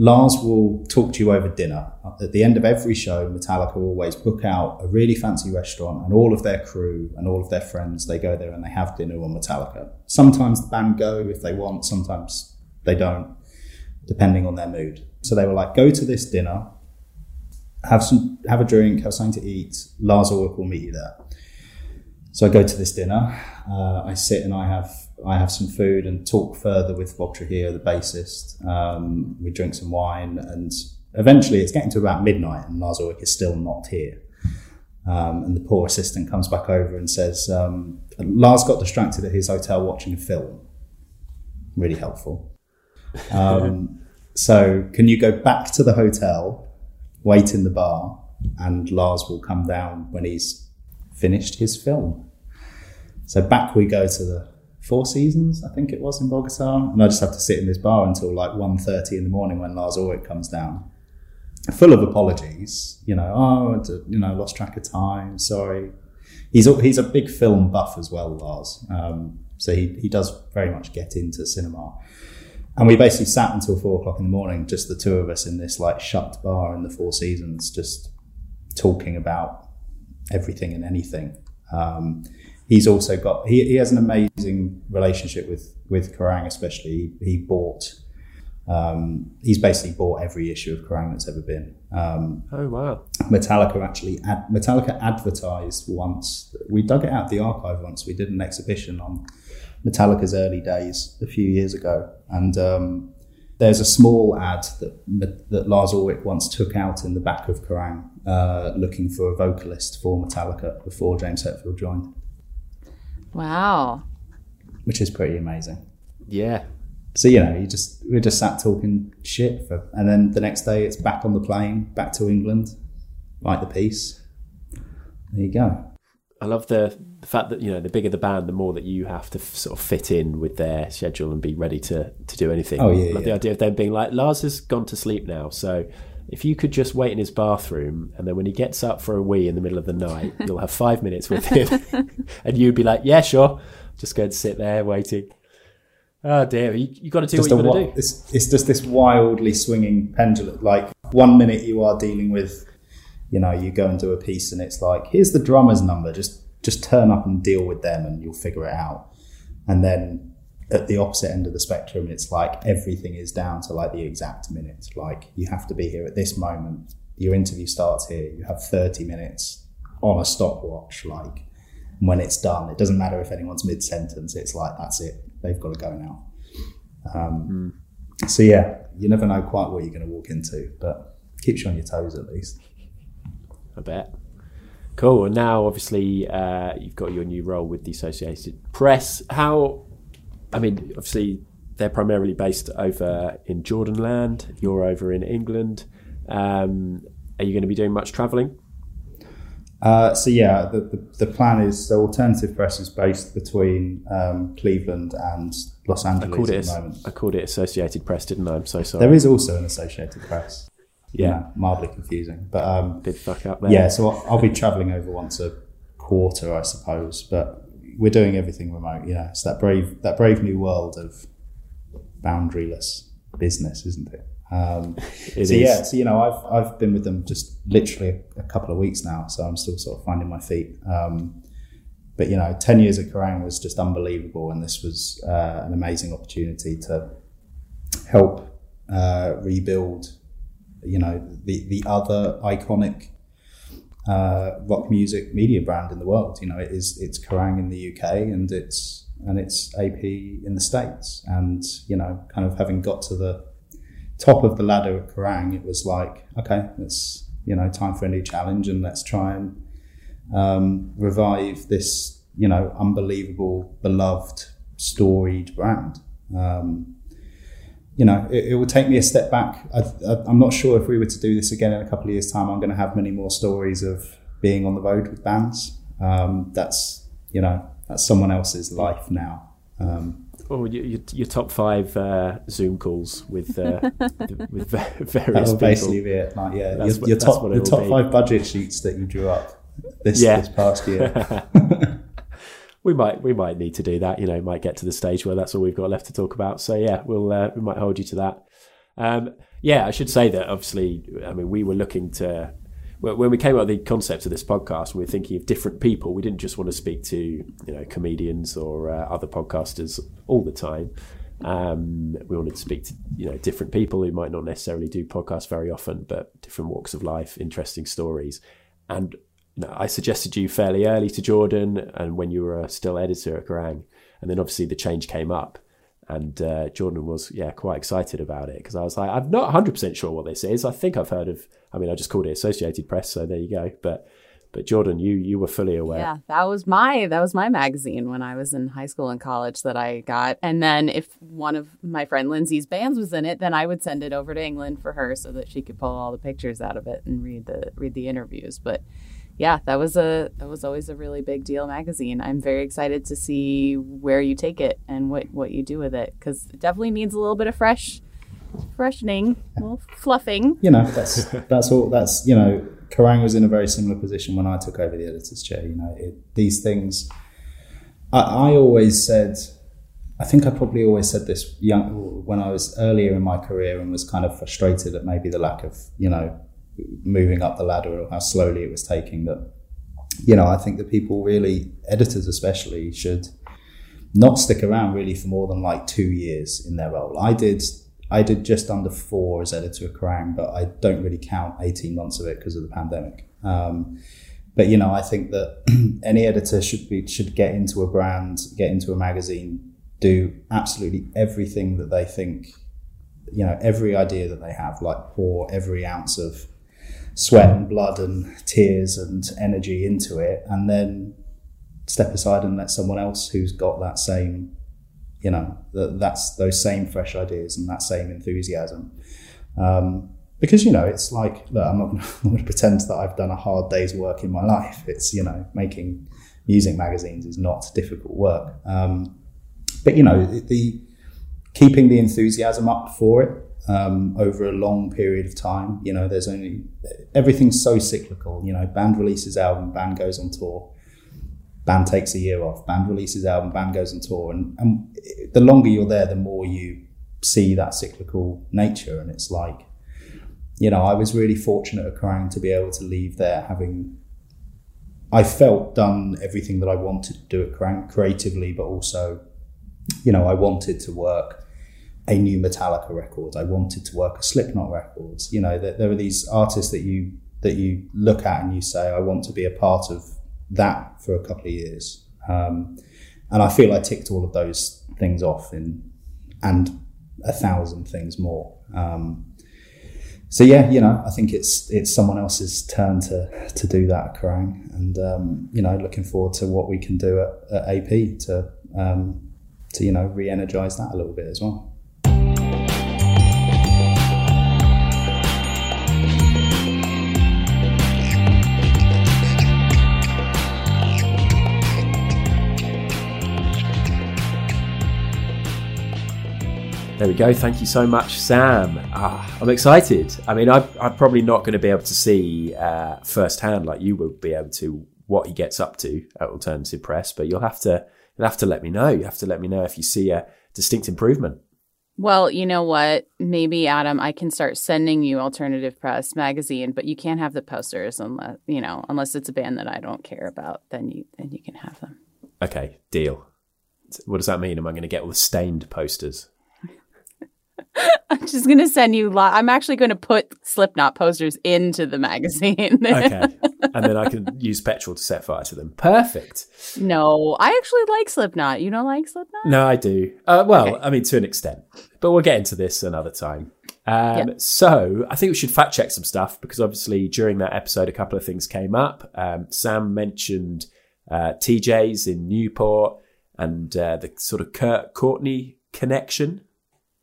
Lars will talk to you over dinner. At the end of every show, Metallica will always book out a really fancy restaurant, and all of their crew and all of their friends they go there and they have dinner on Metallica. Sometimes the band go if they want, sometimes they don't, depending on their mood. So they were like, "Go to this dinner, have some, have a drink, have something to eat. Lars Ulrich will meet you there." So I go to this dinner. Uh, I sit and I have I have some food and talk further with Bob Trujillo, the bassist. Um, we drink some wine, and eventually it's getting to about midnight, and Lars Ulrich is still not here. Um, and the poor assistant comes back over and says, um, Lars got distracted at his hotel watching a film. Really helpful. Um, *laughs* so, can you go back to the hotel, wait in the bar, and Lars will come down when he's finished his film? So, back we go to the Four Seasons, I think it was in Bogota, and I just have to sit in this bar until like 1.30 in the morning when Lars Ulrich comes down full of apologies. You know, oh, you know, lost track of time. Sorry. He's a, he's a big film buff as well, Lars. Um, so he he does very much get into cinema. And we basically sat until four o'clock in the morning, just the two of us in this like shut bar in the Four Seasons, just talking about everything and anything. Um, he's also got he, he has an amazing relationship with with Kerrang, especially. He, he bought um, he's basically bought every issue of Kerrang that's ever been. Um, oh wow! Metallica actually ad- Metallica advertised once. We dug it out of the archive once. We did an exhibition on Metallica's early days a few years ago, and um, there's a small ad that that Lars Ulrich once took out in the back of Kerrang, uh, looking for a vocalist for Metallica before James Hetfield joined. Wow! Which is pretty amazing. Yeah, so you know, you just we just sat talking shit for, and then the next day it's back on the plane, back to England, write the piece. There you go. I love the, the fact that you know the bigger the band, the more that you have to f- sort of fit in with their schedule and be ready to to do anything. Oh yeah, like yeah. the idea of them being like Lars has gone to sleep now, so if you could just wait in his bathroom and then when he gets up for a wee in the middle of the night, *laughs* you'll have five minutes with him, *laughs* and you'd be like, yeah, sure, just go and sit there waiting. Oh dear, you, you got to do just what you got to do. It's, it's just this wildly swinging pendulum. Like one minute you are dealing with, you know, you go and do a piece and it's like, here's the drummer's number. Just just turn up and deal with them and you'll figure it out. And then at the opposite end of the spectrum, it's like everything is down to like the exact minute. Like you have to be here at this moment. Your interview starts here. You have 30 minutes on a stopwatch. Like when it's done, it doesn't matter if anyone's mid sentence. It's like that's it they've got to go now. Um, mm. So yeah, you never know quite what you're going to walk into, but keeps you on your toes at least. I bet. Cool. And now, obviously, uh, you've got your new role with the Associated Press. How? I mean, obviously, they're primarily based over in Jordanland. You're over in England. Um, are you going to be doing much travelling? Uh, so yeah, the, the, the, plan is so alternative press is based between um, Cleveland and Los Angeles I called, it, at the moment. I called it Associated Press, didn't I? I'm so sorry. There is also an Associated Press. Yeah, know, mildly confusing, but um, did fuck up there. Yeah, so I'll, I'll be travelling over once a quarter, I suppose, but we're doing everything remote. Yeah, it's that brave that brave new world of boundaryless business, isn't it? Um, so is. yeah, so you know, I've I've been with them just literally a, couple of weeks now, so I'm still sort of finding my feet. Um, but you know, ten years at Kerrang was just unbelievable, and this was uh, an amazing opportunity to help uh, rebuild, you know, the the other iconic uh, rock music media brand in the world. You know, it is it's Kerrang in the UK, and it's and it's AP in the States, and you know, kind of having got to the top of the ladder at Kerrang, it was like, okay, it's you know time for a new challenge, and let's try and um, revive this you know unbelievable, beloved, storied brand. Um, you know, it, it would take me a step back. I, am not sure if we were to do this again in a couple of years' time, I'm going to have many more stories of being on the road with bands. Um, that's you know that's someone else's life now. Um, Oh, your, your, top five uh, Zoom calls with uh, *laughs* with *laughs* various That'll basically be it. Like, yeah, that's your, what, your top the top be. five budget sheets that you drew up this yeah. this past year. *laughs* we might we might need to do that. You know, might get to the stage where that's all we've got left to talk about. So yeah, we'll uh, we might hold you to that. Um, yeah, I should say that obviously, I mean, we were looking to when we came up with the concept of this podcast, we were thinking of different people. We didn't just want to speak to you know comedians or uh, other podcasters all the time. Um, we wanted to speak to you know different people who might not necessarily do podcasts very often, but different walks of life, interesting stories. And I suggested you fairly early to Jordan, and when you were still editor at Kerrang, and then obviously the change came up, and uh, Jordan was yeah quite excited about it because I was like I'm not 100 percent sure what this is. I think I've heard of. I mean, I just called it Associated Press, so there you go. But But Jordan, you you were fully aware. Yeah, that was my that was my magazine when I was in high school and college that I got. And then if one of my friend Lindsay's bands was in it, then I would send it over to England for her so that she could pull all the pictures out of it and read the read the interviews. But yeah, that was a that was always a really big deal magazine. I'm very excited to see where you take it and what what you do with it because it definitely needs a little bit of fresh freshening, little fluffing. You know, that's that's all. That's you know, Kerrang was in a very similar position when I took over the editor's chair. You know, it, these things. I, I always said, I think I probably always said this young when I was earlier in my career and was kind of frustrated at maybe the lack of you know moving up the ladder or how slowly it was taking. That you know, I think that people really, editors especially, should not stick around really for more than like two years in their role. I did I did just under four as editor of Kerrang, but I don't really count 18 months of it because of the pandemic. Um, but you know, I think that *clears throat* any editor should be should get into a brand, get into a magazine, do absolutely everything that they think, you know, every idea that they have, like pour every ounce of sweat and blood and tears and energy into it, and then step aside and let someone else who's got that same you know, that, that's those same fresh ideas and that same enthusiasm. Um, because you know, it's like look, I'm not going *laughs* to pretend that I've done a hard day's work in my life. It's you know, making music magazines is not difficult work. Um, but you know, the keeping the enthusiasm up for it um, over a long period of time. You know, there's only everything's so cyclical. You know, band releases album, band goes on tour band takes a year off, band releases album, band goes on tour, and, and the longer you're there, the more you see that cyclical nature. And it's like, you know, I was really fortunate at Kerrang to be able to leave there having, I felt done everything that I wanted to do at Kerrang creatively, but also, you know, I wanted to work a new Metallica record. I wanted to work a Slipknot records. You know, there, there are these artists that you that you look at and you say, I want to be a part of that for a couple of years. Um, and I feel I ticked all of those things off in, and a thousand things more. Um, so yeah, you know, I think it's it's someone else's turn to to do that at Kerrang, and um, you know, looking forward to what we can do at, at AP to um, to you know re-energize that a little bit as well. There we go. Thank you so much, Sam. Ah, I'm excited. I mean, I, I'm probably not going to be able to see uh, firsthand like you will be able to what he gets up to at Alternative Press, but you'll have to you'll have to let me know. You have to let me know if you see a distinct improvement. Well, you know what? Maybe Adam, I can start sending you Alternative Press magazine, but you can't have the posters unless you know unless it's a band that I don't care about. Then you then you can have them. Okay, deal. What does that mean? Am I going to get all the stained posters? *laughs* I'm just going to send you. Li- I'm actually going to put Slipknot posters into the magazine. okay, *laughs* and then I can use petrol to set fire to them. Perfect. No, I actually like Slipknot. You don't like Slipknot? No, I do. Uh, well, okay. I mean, to an extent, but we'll get into this another time. Um. So I think we should fact check some stuff because obviously during that episode, a couple of things came up. Um, Sam mentioned uh, TJ's in Newport and uh, the sort of Kurt Courtney connection.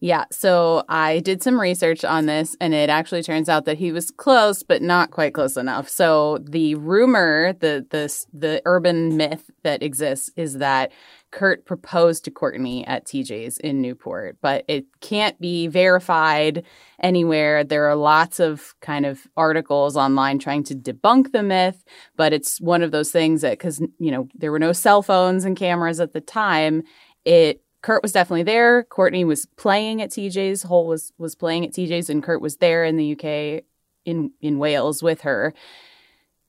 Yeah, so I did some research on this and it actually turns out that he was close but not quite close enough. So the rumor, the the the urban myth that exists is that Kurt proposed to Courtney at TJ's in Newport, but it can't be verified anywhere. There are lots of kind of articles online trying to debunk the myth, but it's one of those things that cuz you know, there were no cell phones and cameras at the time, it Kurt was definitely there. Courtney was playing at TJ's. Hole was was playing at TJ's, and Kurt was there in the UK in in Wales with her.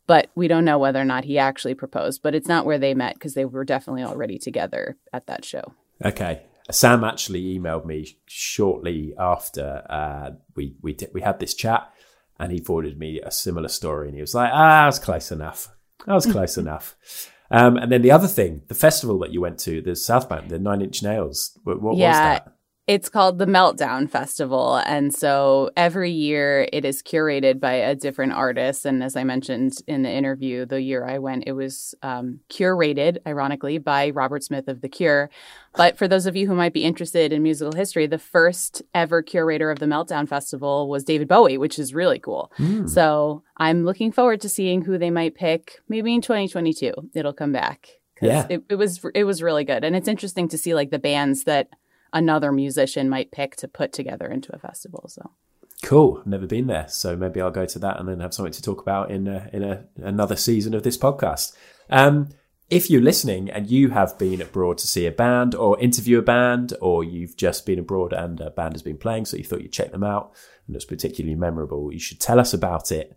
But we don't know whether or not he actually proposed. But it's not where they met because they were definitely already together at that show. Okay. Sam actually emailed me shortly after uh, we we did, we had this chat, and he forwarded me a similar story, and he was like, "Ah, I was close enough. I was close *laughs* enough." Um, and then the other thing, the festival that you went to, the Southbound, the Nine Inch Nails. What, what yeah, was that? It's called the Meltdown Festival. And so every year it is curated by a different artist. And as I mentioned in the interview, the year I went, it was um, curated, ironically, by Robert Smith of The Cure. But for those of you who might be interested in musical history, the first ever curator of the Meltdown Festival was David Bowie, which is really cool. Mm. So I'm looking forward to seeing who they might pick. Maybe in 2022, it'll come back. Yeah. It, it was it was really good, and it's interesting to see like the bands that another musician might pick to put together into a festival. So cool. Never been there, so maybe I'll go to that and then have something to talk about in a, in a, another season of this podcast. Um, if you're listening and you have been abroad to see a band or interview a band, or you've just been abroad and a band has been playing, so you thought you'd check them out and it's particularly memorable, you should tell us about it.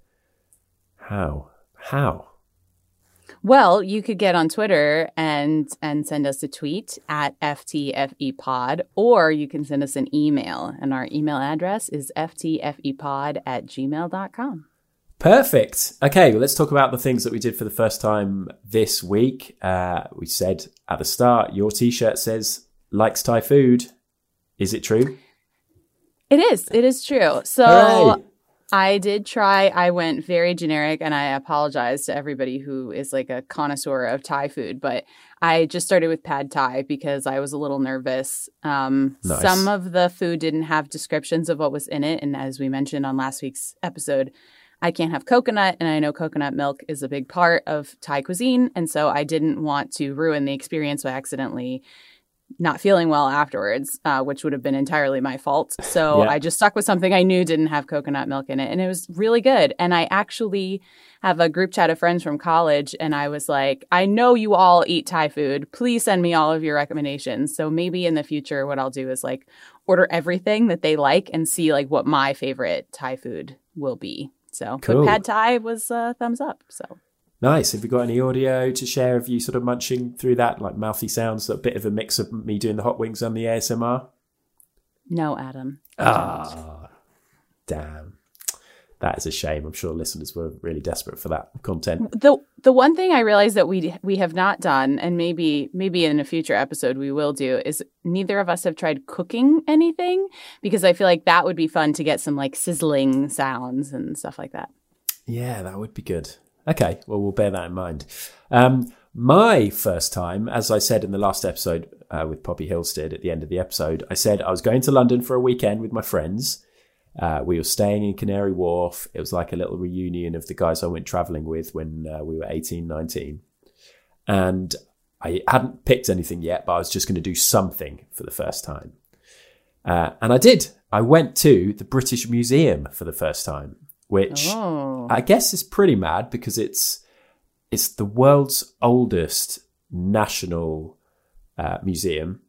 How? How? Well, you could get on Twitter and and send us a tweet at FTFEpod, or you can send us an email. And our email address is FTFEpod at gmail.com. Perfect. Okay, well, let's talk about the things that we did for the first time this week. Uh, we said at the start, your t shirt says likes Thai food. Is it true? It is. It is true. So Hooray. I did try. I went very generic and I apologize to everybody who is like a connoisseur of Thai food, but I just started with pad Thai because I was a little nervous. Um, nice. Some of the food didn't have descriptions of what was in it. And as we mentioned on last week's episode, I can't have coconut, and I know coconut milk is a big part of Thai cuisine. And so I didn't want to ruin the experience by accidentally not feeling well afterwards, uh, which would have been entirely my fault. So yeah. I just stuck with something I knew didn't have coconut milk in it. And it was really good. And I actually have a group chat of friends from college. And I was like, I know you all eat Thai food. Please send me all of your recommendations. So maybe in the future, what I'll do is like order everything that they like and see like what my favorite Thai food will be. So, cool. pad Thai was uh, thumbs up. So Nice. Have you got any audio to share of you sort of munching through that, like mouthy sounds, a bit of a mix of me doing the hot wings and the ASMR? No, Adam. Ah, damn. That is a shame. I'm sure listeners were really desperate for that content. The the one thing I realized that we we have not done, and maybe maybe in a future episode we will do, is neither of us have tried cooking anything because I feel like that would be fun to get some like sizzling sounds and stuff like that. Yeah, that would be good. Okay, well, we'll bear that in mind. Um, my first time, as I said in the last episode uh, with Poppy Hillstead at the end of the episode, I said I was going to London for a weekend with my friends. Uh, we were staying in Canary Wharf. It was like a little reunion of the guys I went traveling with when uh, we were 18, 19. And I hadn't picked anything yet, but I was just going to do something for the first time. Uh, and I did. I went to the British Museum for the first time which oh. I guess is pretty mad because it's it's the world's oldest national uh, museum.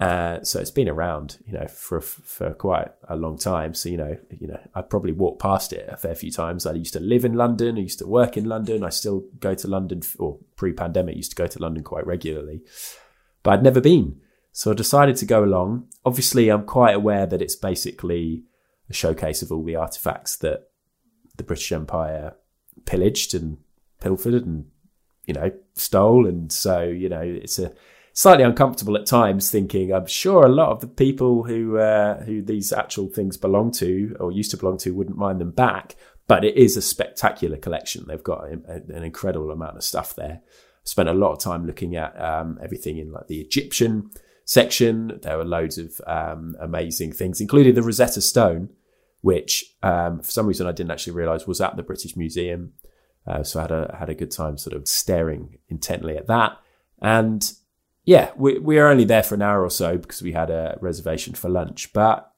Uh, so it's been around, you know, for for quite a long time. So you know, you know, I probably walked past it a fair few times. I used to live in London. I used to work in London. I still go to London, or pre-pandemic, used to go to London quite regularly, but I'd never been. So I decided to go along. Obviously, I'm quite aware that it's basically a showcase of all the artifacts that the British Empire pillaged and pilfered and you know stole, and so you know it's a slightly uncomfortable at times thinking I'm sure a lot of the people who uh, who these actual things belong to or used to belong to wouldn't mind them back but it is a spectacular collection. They've got a, an incredible amount of stuff there. Spent a lot of time looking at um, everything in like the Egyptian section. There were loads of um, amazing things including the Rosetta Stone which um, for some reason I didn't actually realise was at the British Museum. Uh, so I had a had a good time sort of staring intently at that. And yeah, we we were only there for an hour or so because we had a reservation for lunch, but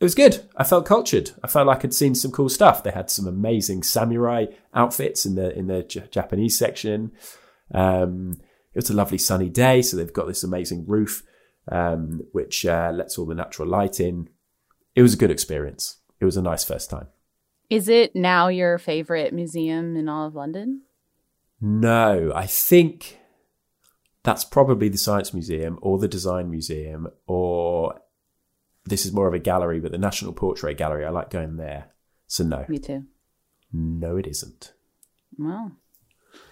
it was good. I felt cultured. I felt like I'd seen some cool stuff. They had some amazing samurai outfits in the in the J- Japanese section. Um, it was a lovely sunny day, so they've got this amazing roof um, which uh, lets all the natural light in. It was a good experience it was a nice first time. Is it now your favorite museum in all of London? No, I think that's probably the Science Museum or the Design Museum, or this is more of a gallery, but the National Portrait Gallery. I like going there. So, no. Me too. No, it isn't. Well,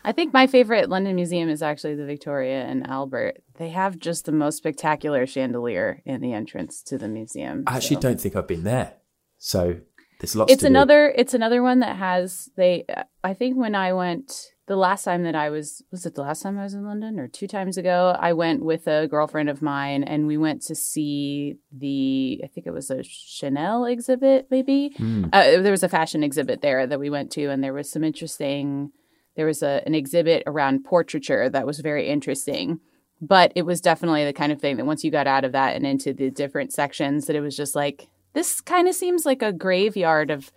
I think my favorite London museum is actually the Victoria and Albert. They have just the most spectacular chandelier in the entrance to the museum. I actually so. don't think I've been there. So there's lots It's to do. another. It's another one that has. They. I think when I went the last time that I was was it the last time I was in London or two times ago I went with a girlfriend of mine and we went to see the I think it was a Chanel exhibit maybe Mm. uh, there was a fashion exhibit there that we went to and there was some interesting there was a, an exhibit around portraiture that was very interesting but it was definitely the kind of thing that once you got out of that and into the different sections that it was just like this kind of seems like a graveyard of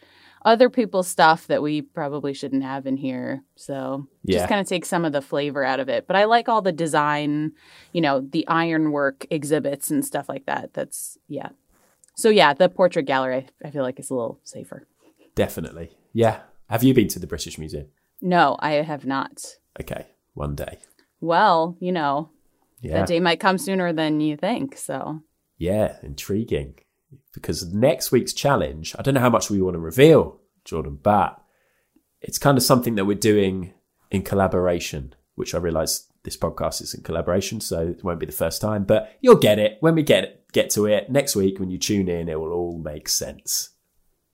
other people's stuff that we probably shouldn't have in here. So Yeah. just kind of take some of the flavor out of it. But I like all the design, you know, the ironwork exhibits and stuff like that. That's yeah. So yeah, the portrait gallery I feel like is a little safer. Definitely. Yeah. Have you been to the British Museum? No, I have not. Okay. One day. Well, you know, Yeah. that day might come sooner than you think. So Yeah. Intriguing. Because next week's challenge, I don't know how much we want to reveal, Jordan, but it's kind of something that we're doing in collaboration, which I realize this podcast is in collaboration, so it won't be the first time, but you'll get it when we get it, get to it next week when you tune in, it will all make sense.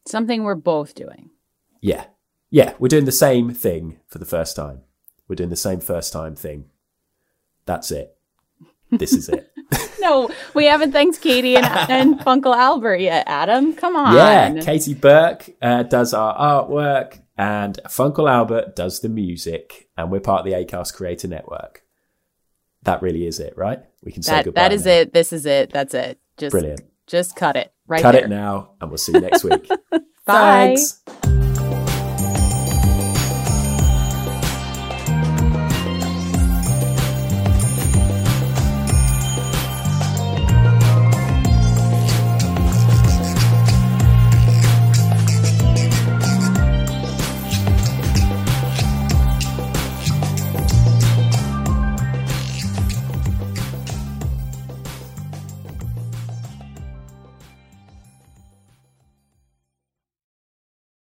something we're both doing. Yeah. Yeah, we're doing the same thing for the first time. We're doing the same first time thing. That's it. This is it. *laughs* No, we haven't thanked Katie and, and *laughs* Funkle Albert yet, Adam. Come on. Yeah, Katie Burke uh, does our artwork, and Funkle Albert does the music, and we're part of the Acast Creator Network. That really is it, right? We can say that goodbye. that is now. it. This is it. That's it. Just Brilliant. Just cut it right Cut there. it now, and we'll see you next week. *laughs* Bye. Thanks.